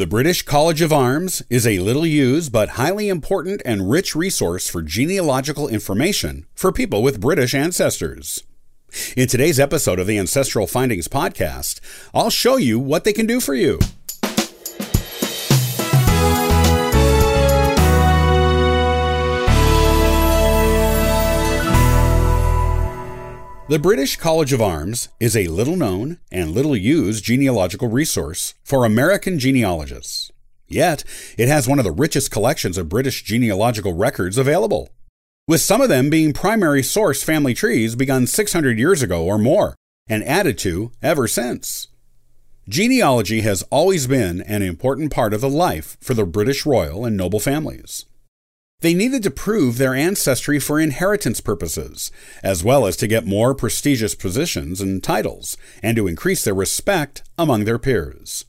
The British College of Arms is a little used but highly important and rich resource for genealogical information for people with British ancestors. In today's episode of the Ancestral Findings podcast, I'll show you what they can do for you. The British College of Arms is a little known and little used genealogical resource for American genealogists. Yet, it has one of the richest collections of British genealogical records available, with some of them being primary source family trees begun 600 years ago or more and added to ever since. Genealogy has always been an important part of the life for the British royal and noble families. They needed to prove their ancestry for inheritance purposes, as well as to get more prestigious positions and titles, and to increase their respect among their peers.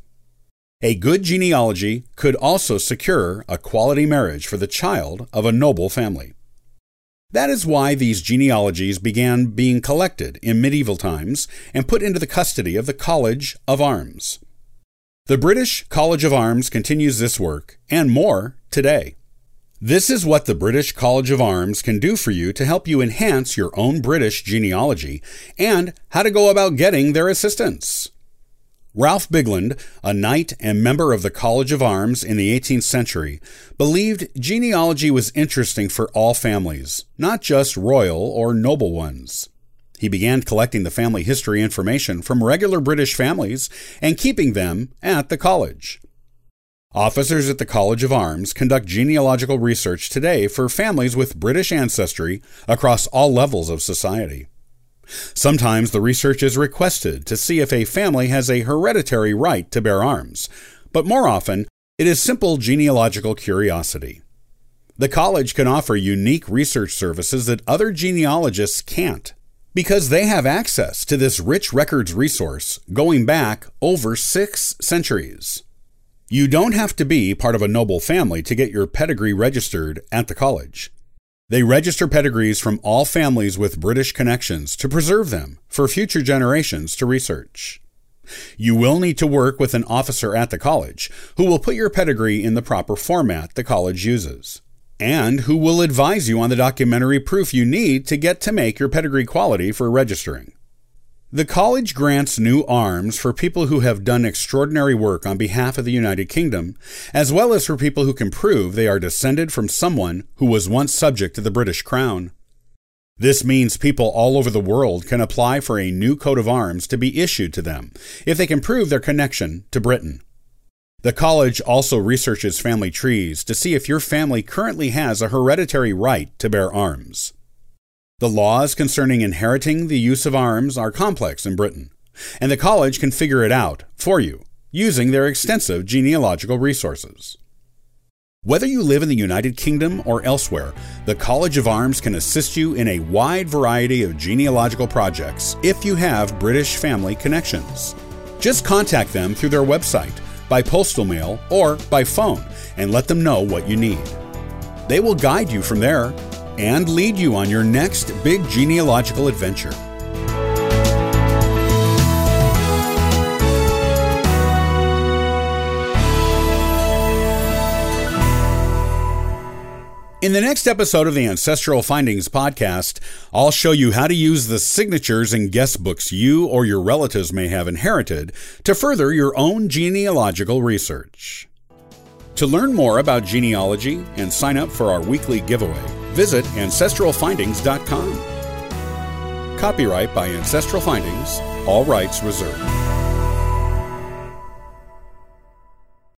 A good genealogy could also secure a quality marriage for the child of a noble family. That is why these genealogies began being collected in medieval times and put into the custody of the College of Arms. The British College of Arms continues this work and more today. This is what the British College of Arms can do for you to help you enhance your own British genealogy and how to go about getting their assistance. Ralph Bigland, a knight and member of the College of Arms in the 18th century, believed genealogy was interesting for all families, not just royal or noble ones. He began collecting the family history information from regular British families and keeping them at the college. Officers at the College of Arms conduct genealogical research today for families with British ancestry across all levels of society. Sometimes the research is requested to see if a family has a hereditary right to bear arms, but more often it is simple genealogical curiosity. The college can offer unique research services that other genealogists can't because they have access to this rich records resource going back over six centuries. You don't have to be part of a noble family to get your pedigree registered at the college. They register pedigrees from all families with British connections to preserve them for future generations to research. You will need to work with an officer at the college who will put your pedigree in the proper format the college uses, and who will advise you on the documentary proof you need to get to make your pedigree quality for registering. The college grants new arms for people who have done extraordinary work on behalf of the United Kingdom, as well as for people who can prove they are descended from someone who was once subject to the British Crown. This means people all over the world can apply for a new coat of arms to be issued to them if they can prove their connection to Britain. The college also researches family trees to see if your family currently has a hereditary right to bear arms. The laws concerning inheriting the use of arms are complex in Britain, and the college can figure it out for you using their extensive genealogical resources. Whether you live in the United Kingdom or elsewhere, the College of Arms can assist you in a wide variety of genealogical projects if you have British family connections. Just contact them through their website, by postal mail, or by phone and let them know what you need. They will guide you from there and lead you on your next big genealogical adventure. In the next episode of the Ancestral Findings podcast, I'll show you how to use the signatures and guest books you or your relatives may have inherited to further your own genealogical research. To learn more about genealogy and sign up for our weekly giveaway, visit ancestralfindings.com. Copyright by Ancestral Findings, all rights reserved.